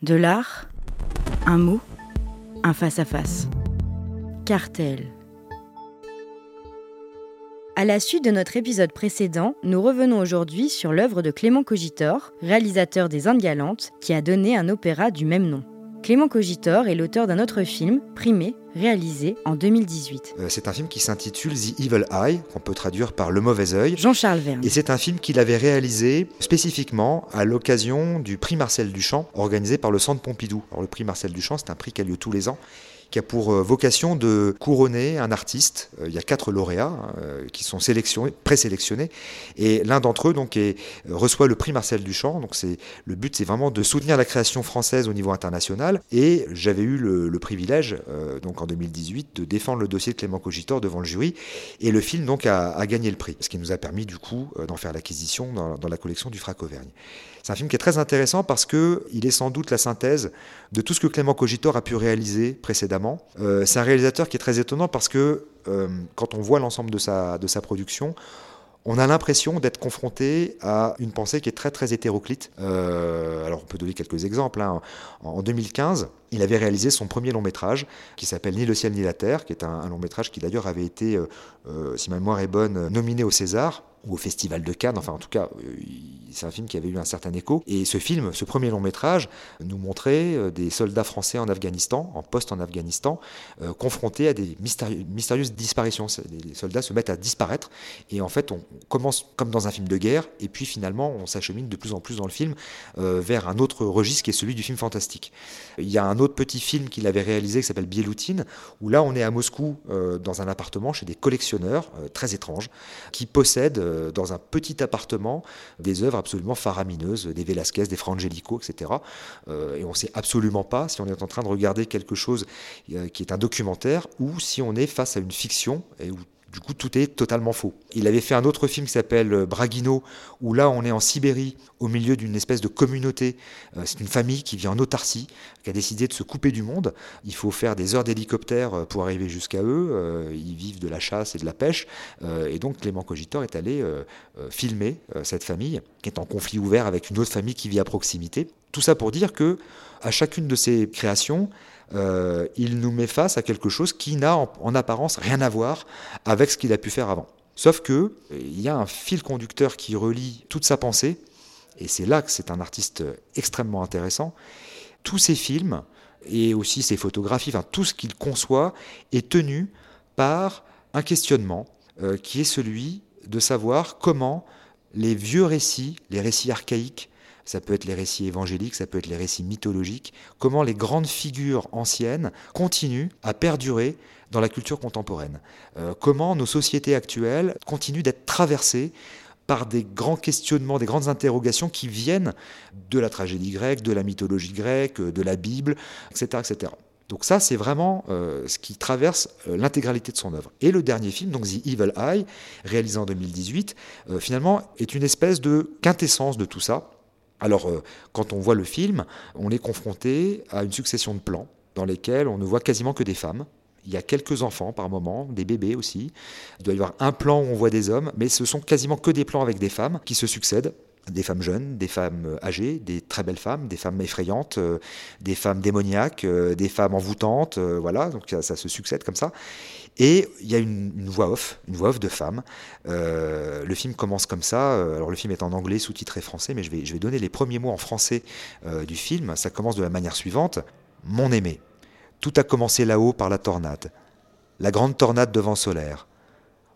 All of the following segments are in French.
De l'art, un mot, un face-à-face. Cartel. À la suite de notre épisode précédent, nous revenons aujourd'hui sur l'œuvre de Clément Cogitor, réalisateur des Indes galantes, qui a donné un opéra du même nom. Clément Cogitor est l'auteur d'un autre film, Primé, réalisé en 2018. Euh, c'est un film qui s'intitule The Evil Eye, qu'on peut traduire par Le Mauvais Œil. Jean-Charles Verne. Et c'est un film qu'il avait réalisé spécifiquement à l'occasion du prix Marcel Duchamp, organisé par le Centre Pompidou. Alors, le prix Marcel Duchamp, c'est un prix qui a lieu tous les ans qui a pour euh, vocation de couronner un artiste. Euh, il y a quatre lauréats hein, euh, qui sont sélectionnés, présélectionnés, et l'un d'entre eux donc reçoit le prix Marcel Duchamp. Donc le but, c'est vraiment de soutenir la création française au niveau international. Et j'avais eu le, privilège, donc en 2018, de défendre le dossier de Clément Cogitor devant le jury, et le film donc a, gagné le prix, ce qui nous a permis du coup d'en faire l'acquisition dans, dans, la collection du Frac Auvergne. C'est un film qui est très intéressant parce que il est sans doute la synthèse de tout ce que Clément Cogitor a pu réaliser précédemment. Euh, c'est un réalisateur qui est très étonnant parce que euh, quand on voit l'ensemble de sa, production, on a l'impression d'être confronté à une pensée qui est très très hétéroclite. Euh, alors on peut donner quelques exemples. Hein. En 2015, il avait réalisé son premier long métrage qui s'appelle Ni le ciel ni la terre, qui est un, long métrage qui d'ailleurs avait été, si ma mémoire est bonne, nominé au César ou au Festival de Cannes. Enfin, en tout cas, euh, c'est un film qui avait eu un certain écho. Et ce film, ce premier long métrage, nous montrait euh, des soldats français en Afghanistan, en poste en Afghanistan, euh, confrontés à des mystérieuses disparitions. Les soldats se mettent à disparaître. Et en fait, on commence comme dans un film de guerre. Et puis finalement, on s'achemine de plus en plus dans le film vers un autre registre qui est celui du film fantastique. Il y a un autre petit film qu'il avait réalisé qui s'appelle Bieloutine, où là, on est à Moscou dans un appartement chez des collectionneurs très étranges qui possèdent euh, dans un petit appartement des œuvres absolument faramineuses, des Velasquez, des Frangelico, etc. Euh, et on ne sait absolument pas si on est en train de regarder quelque chose euh, qui est un documentaire ou si on est face à une fiction et où du coup, tout est totalement faux. Il avait fait un autre film qui s'appelle euh, Braguino, où là, on est en Sibérie, au milieu d'une espèce de communauté. Euh, c'est une famille qui vit en autarcie, qui a décidé de se couper du monde. Il faut faire des heures d'hélicoptère euh, pour arriver jusqu'à eux. Ils vivent de la chasse et de la pêche. Et donc, Clément Cogitor est allé filmer cette famille, qui est en conflit ouvert avec une autre famille qui vit à proximité. Tout ça pour dire que, à chacune de ces créations, euh, il nous met face à quelque chose qui n'a en, apparence rien à voir avec ce qu'il a pu faire avant. Sauf que il y a un fil conducteur qui relie toute sa pensée, et c'est là que c'est un artiste extrêmement intéressant. Tous ses films et aussi ses photographies, enfin, tout ce qu'il conçoit est tenu par un questionnement euh, qui est celui de savoir comment les vieux récits, les récits archaïques, ça peut être les récits évangéliques, ça peut être les récits mythologiques, comment les grandes figures anciennes continuent à perdurer dans la culture contemporaine. Euh, comment nos sociétés actuelles continuent d'être traversées par des grands questionnements, des grandes interrogations qui viennent de la tragédie grecque, de la mythologie grecque, de la Bible, etc. etc. Donc ça, c'est vraiment euh, ce qui traverse euh, l'intégralité de son œuvre. Et le dernier film, donc The Evil Eye, réalisé en 2018, finalement est une espèce de quintessence de tout ça. Alors, euh, quand on voit le film, on est confronté à une succession de plans dans lesquels on ne voit quasiment que des femmes. Il y a quelques enfants par moment, des bébés aussi. Il doit y avoir un plan où on voit des hommes, mais ce sont quasiment que des plans avec des femmes qui se succèdent des femmes jeunes, des femmes âgées, des très belles femmes, des femmes effrayantes, euh, des femmes démoniaques, euh, des femmes envoûtantes, voilà, donc ça, se succède comme ça. Et il y a une, voix off, une voix off de femme. Euh, le film commence comme ça. Euh, alors le film est en anglais, sous-titré français, mais je vais, je vais donner les premiers mots en français euh, du film. Ça commence de la manière suivante. Mon aimé, tout a commencé là-haut par la tornade. La grande tornade de vent solaire.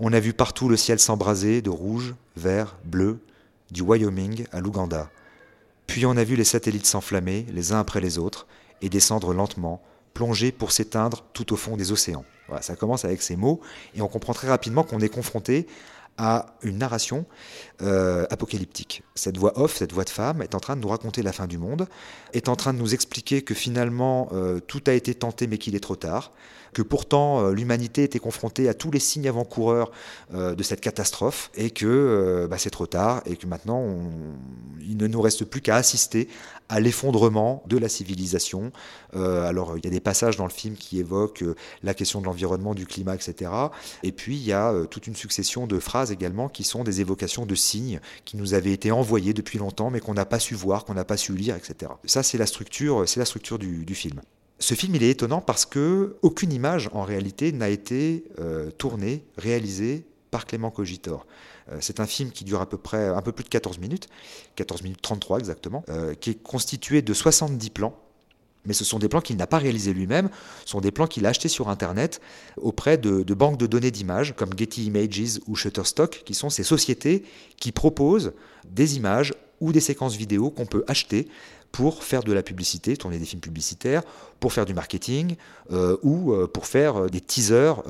On a vu partout le ciel s'embraser de rouge, vert, bleu, du Wyoming à l'Ouganda. Puis on a vu les satellites s'enflammer les uns après les autres et descendre lentement, plonger pour s'éteindre tout au fond des océans ça commence avec ces mots et on comprend très rapidement qu'on est confronté à une narration euh, apocalyptique. Cette voix off, cette voix de femme, est en train de nous raconter la fin du monde, est en train de nous expliquer que finalement euh, tout a été tenté mais qu'il est trop tard, que pourtant euh, l'humanité était confrontée à tous les signes avant-coureurs de cette catastrophe et que bah, c'est trop tard et que maintenant il ne nous reste plus qu'à assister à l'effondrement de la civilisation. Euh, alors il y a des passages dans le film qui évoquent euh, la question de l'environnement, du climat, etc. Et puis il y a euh, toute une succession de phrases phrases également qui sont des évocations de signes qui nous avaient été envoyés depuis longtemps mais qu'on n'a pas su voir, qu'on n'a pas su lire, etc. Ça c'est la structure, c'est la structure du, film. Ce film il est étonnant parce que aucune image en réalité n'a été euh, tournée, réalisée par Clément Cogitor. Euh, c'est un film qui dure à peu près un peu plus de 14 minutes, 14 minutes 33 exactement, euh, qui est constitué de 70 plans mais ce sont des plans qu'il n'a pas réalisés lui-même, ce sont des plans qu'il a achetés sur Internet auprès de, de banques de données d'images comme Getty Images ou Shutterstock, qui sont ces sociétés qui proposent des images ou des séquences vidéo qu'on peut acheter pour faire de la publicité, tourner des films publicitaires, pour faire du marketing euh, ou euh, pour faire euh, des teasers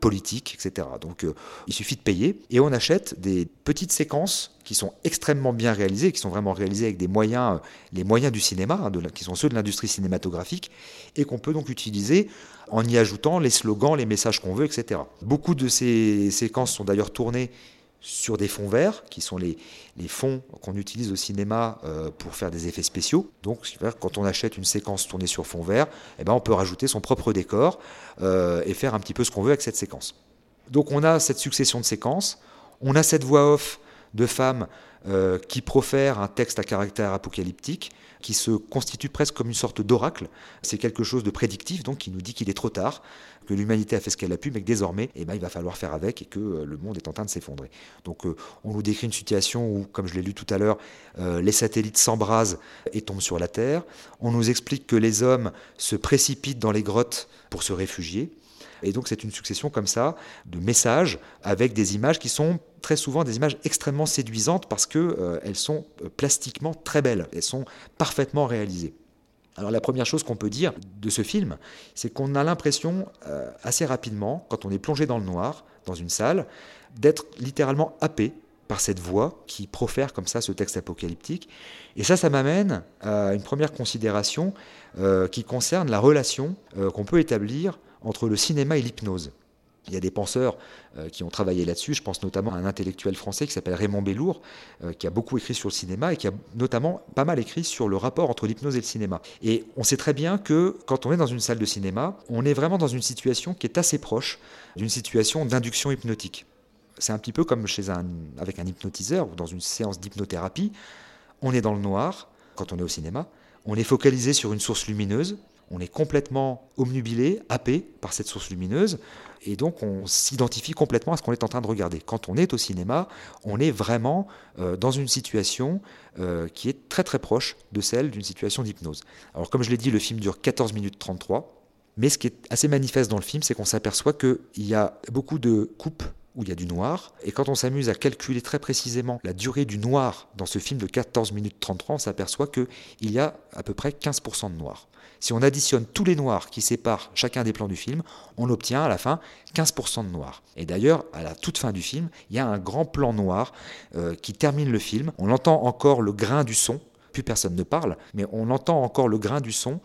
politiques, etc. Donc il suffit de payer et on achète des petites séquences qui sont extrêmement bien réalisées, qui sont vraiment réalisées avec des moyens, les moyens du cinéma, hein, qui sont ceux de l'industrie cinématographique, et qu'on peut donc utiliser en y ajoutant les slogans, les messages qu'on veut, etc. Beaucoup de ces séquences sont d'ailleurs tournées sur des fonds verts, qui sont les, fonds qu'on utilise au cinéma euh, pour faire des effets spéciaux. Donc, quand on achète une séquence tournée sur fond vert, eh ben, on peut rajouter son propre décor euh, et faire un petit peu ce qu'on veut avec cette séquence. Donc, on a cette succession de séquences, on a cette voix off de femmes euh, qui profèrent un texte à caractère apocalyptique, qui se constitue presque comme une sorte d'oracle. C'est quelque chose de prédictif, donc qui nous dit qu'il est trop tard, que l'humanité a fait ce qu'elle a pu, mais que désormais, eh ben, il va falloir faire avec et que euh, le monde est en train de s'effondrer. Donc euh, on nous décrit une situation où, comme je l'ai lu tout à l'heure, les satellites s'embrasent et tombent sur la Terre. On nous explique que les hommes se précipitent dans les grottes pour se réfugier. Et donc c'est une succession comme ça de messages avec des images qui sont très souvent des images extrêmement séduisantes parce qu'elles euh, sont euh, plastiquement très belles, elles sont parfaitement réalisées. Alors la première chose qu'on peut dire de ce film, c'est qu'on a l'impression euh, assez rapidement, quand on est plongé dans le noir, dans une salle, d'être littéralement happé par cette voix qui profère comme ça ce texte apocalyptique. Et ça, ça m'amène à une première considération qui concerne la relation qu'on peut établir entre le cinéma et l'hypnose. Il y a des penseurs euh, qui ont travaillé là-dessus. Je pense notamment à un intellectuel français qui s'appelle Raymond Bellour, euh, qui a beaucoup écrit sur le cinéma et qui a notamment pas mal écrit sur le rapport entre l'hypnose et le cinéma. Et on sait très bien que quand on est dans une salle de cinéma, on est vraiment dans une situation qui est assez proche d'une situation d'induction hypnotique. C'est un petit peu comme chez avec un hypnotiseur ou dans une séance d'hypnothérapie. On est dans le noir quand on est au cinéma. On est focalisé sur une source lumineuse on est complètement omnubilé, happé par cette source lumineuse, et donc on s'identifie complètement à ce qu'on est en train de regarder. Quand on est au cinéma, on est vraiment euh, dans une situation euh, qui est très très proche de celle d'une situation d'hypnose. Alors comme je l'ai dit, le film dure 14 minutes 33, mais ce qui est assez manifeste dans le film, c'est qu'on s'aperçoit qu'il y a beaucoup de coupes où il y a du noir. Et quand on s'amuse à calculer très précisément la durée du noir dans ce film de 14 minutes 33, on s'aperçoit qu'il y a à peu près 15% de noir. Si on additionne tous les noirs qui séparent chacun des plans du film, on obtient à la fin 15% de noir. Et d'ailleurs, à la toute fin du film, il y a un grand plan noir euh, qui termine le film. On entend encore le grain du son. Plus personne ne parle, mais on entend encore le grain du son.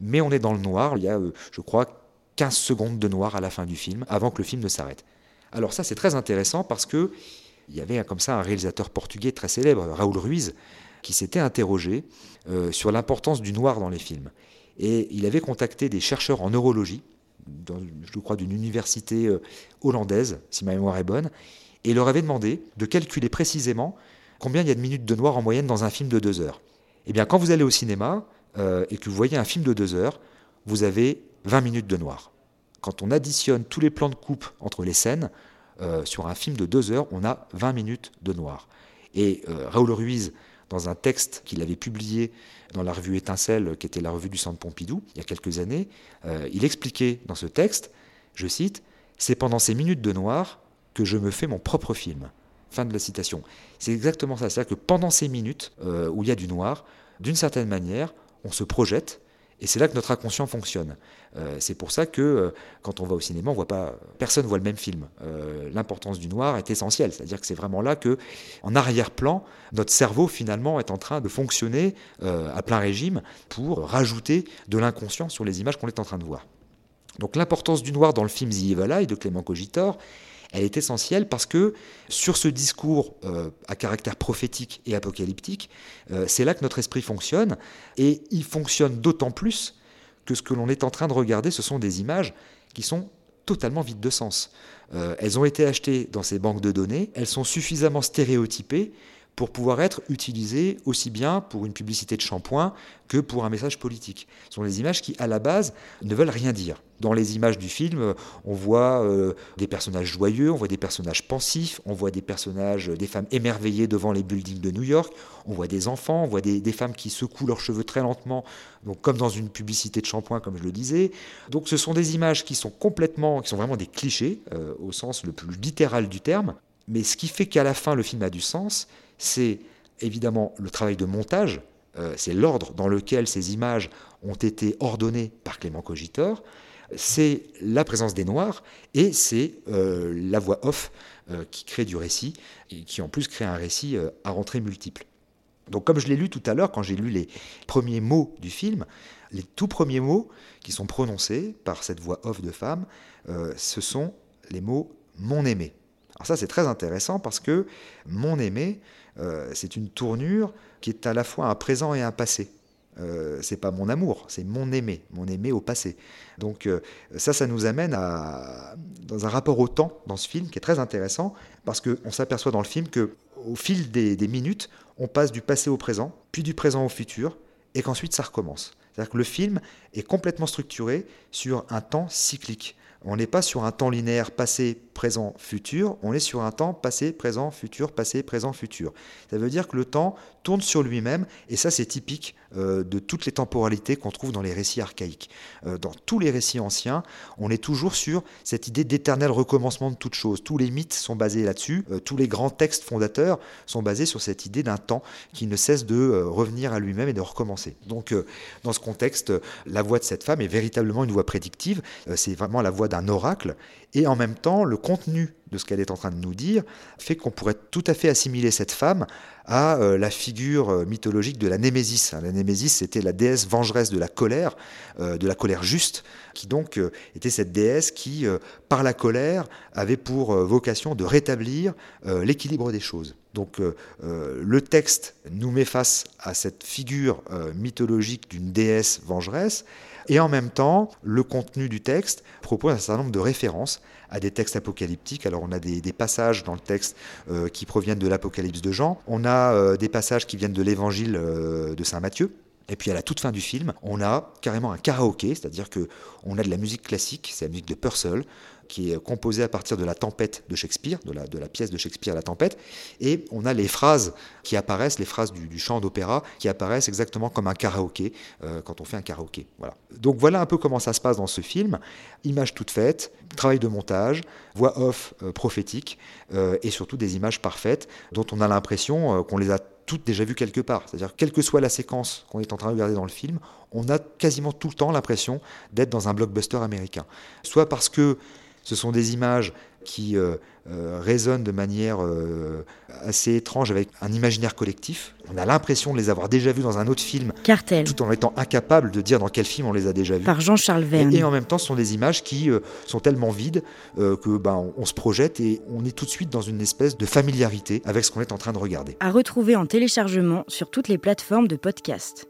Mais on est dans le noir. Il y a, euh, je crois, 15 secondes de noir à la fin du film, avant que le film ne s'arrête. Alors ça, c'est très intéressant parce que il y avait comme ça un réalisateur portugais très célèbre, Raoul Ruiz, qui s'était interrogé euh, sur l'importance du noir dans les films. Et il avait contacté des chercheurs en neurologie, je crois d'une université euh, hollandaise, si ma mémoire est bonne, et leur avait demandé de calculer précisément combien il y a de minutes de noir en moyenne dans un film de deux heures. Eh bien, quand vous allez au cinéma euh, et que vous voyez un film de deux heures, vous avez 20 minutes de noir. Quand on additionne tous les plans de coupe entre les scènes, euh, sur un film de deux heures, on a 20 minutes de noir. Et Raoul Ruiz dans un texte qu'il avait publié dans la revue Étincelle, qui était la revue du Centre Pompidou, il y a quelques années, euh, il expliquait dans ce texte, je cite, C'est pendant ces minutes de noir que je me fais mon propre film. Fin de la citation. C'est exactement ça. C'est-à-dire que pendant ces minutes euh, où il y a du noir, d'une certaine manière, on se projette et c'est là que notre inconscient fonctionne. Euh, c'est pour ça que euh, quand on va au cinéma, on voit pas, personne voit le même film. Euh, l'importance du noir est essentielle, c'est-à-dire que c'est vraiment là que, en arrière-plan, notre cerveau finalement est en train de fonctionner à plein régime pour rajouter de l'inconscient sur les images qu'on est en train de voir. Donc l'importance du noir dans le film The Evil Eye de Clément Cogitor, elle est essentielle parce que sur ce discours euh, à caractère prophétique et apocalyptique, euh, c'est là que notre esprit fonctionne, et il fonctionne d'autant plus que ce que l'on est en train de regarder, ce sont des images qui sont totalement vides de sens. elles ont été achetées dans ces banques de données, elles sont suffisamment stéréotypées pour pouvoir être utilisées aussi bien pour une publicité de shampoing que pour un message politique. Ce sont des images qui, à la base, ne veulent rien dire. Dans les images du film, on voit euh, des personnages joyeux, on voit des personnages pensifs, on voit des personnages, des femmes émerveillées devant les buildings de New York, on voit des enfants, on voit des, femmes qui secouent leurs cheveux très lentement, donc comme dans une publicité de shampoing, comme je le disais. Donc ce sont des images qui sont complètement, qui sont vraiment des clichés, euh, au sens le plus littéral du terme. Mais ce qui fait qu'à la fin, le film a du sens, c'est évidemment le travail de montage, euh, c'est l'ordre dans lequel ces images ont été ordonnées par Clément Cogitor, c'est la présence des Noirs et c'est euh, la voix off euh, qui crée du récit et qui en plus crée un récit à rentrée multiple. Donc comme je l'ai lu tout à l'heure, quand j'ai lu les premiers mots du film, les tout premiers mots qui sont prononcés par cette voix off de femme, ce sont les mots mon aimé. Alors ça c'est très intéressant parce que mon aimé, euh, c'est une tournure qui est à la fois un présent et un passé. Euh, c'est pas mon amour, c'est mon aimé, mon aimé au passé. Donc euh, ça, ça nous amène dans un rapport au temps dans ce film qui est très intéressant parce qu'on s'aperçoit dans le film que au fil des, des, minutes, on passe du passé au présent, puis du présent au futur, et qu'ensuite ça recommence. C'est-à-dire que le film est complètement structuré sur un temps cyclique. On n'est pas sur un temps linéaire passé, présent, futur, on est sur un temps passé, présent, futur, passé, présent, futur. Ça veut dire que le temps tourne sur lui-même, et ça c'est typique euh, de toutes les temporalités qu'on trouve dans les récits archaïques. Euh, dans tous les récits anciens, on est toujours sur cette idée d'éternel recommencement de toute chose. Tous les mythes sont basés là-dessus, euh, tous les grands textes fondateurs sont basés sur cette idée d'un temps qui ne cesse de revenir à lui-même et de recommencer. Donc dans ce contexte, la voix de cette femme est véritablement une voix prédictive, c'est vraiment la voix oracle, et en même temps, le contenu de ce qu'elle est en train de nous dire fait qu'on pourrait tout à fait assimiler cette femme à euh, la figure euh, mythologique de la Némésis. La Némésis, c'était la déesse vengeresse de la colère, euh, de la colère juste, qui donc était cette déesse qui, par la colère, avait pour vocation de rétablir l'équilibre des choses. Donc le texte nous met face à cette figure mythologique d'une déesse vengeresse, et en même temps, le contenu du texte propose un certain nombre de références à des textes apocalyptiques. Alors on a des, passages dans le texte euh, qui proviennent de l'Apocalypse de Jean, on a euh, des passages qui viennent de l'Évangile euh, de Saint Matthieu. Et puis à la toute fin du film, on a carrément un karaoké, c'est-à-dire que on a de la musique classique, c'est la musique de Purcell, qui est composée à partir de la tempête de Shakespeare, de la, pièce de Shakespeare La Tempête, et on a les phrases qui apparaissent, les phrases du, chant d'opéra, qui apparaissent exactement comme un karaoké euh, quand on fait un karaoké. Voilà. Donc voilà un peu comment ça se passe dans ce film. Image toute faite, travail de montage, voix off euh, prophétique, euh, et surtout des images parfaites dont on a l'impression qu'on les a toutes déjà vues quelque part. C'est-à-dire, quelle que soit la séquence qu'on est en train de regarder dans le film, on a quasiment tout le temps l'impression d'être dans un blockbuster américain. Soit parce que ce sont des images qui euh, euh, résonnent de manière euh, assez étrange avec un imaginaire collectif. On a l'impression de les avoir déjà vus dans un autre film, Cartel. tout en étant incapable de dire dans quel film on les a déjà vus. Par Jean-Charles Verne. Et, en même temps, ce sont des images qui sont tellement vides que ben, on, se projette et on est tout de suite dans une espèce de familiarité avec ce qu'on est en train de regarder. À retrouver en téléchargement sur toutes les plateformes de podcast.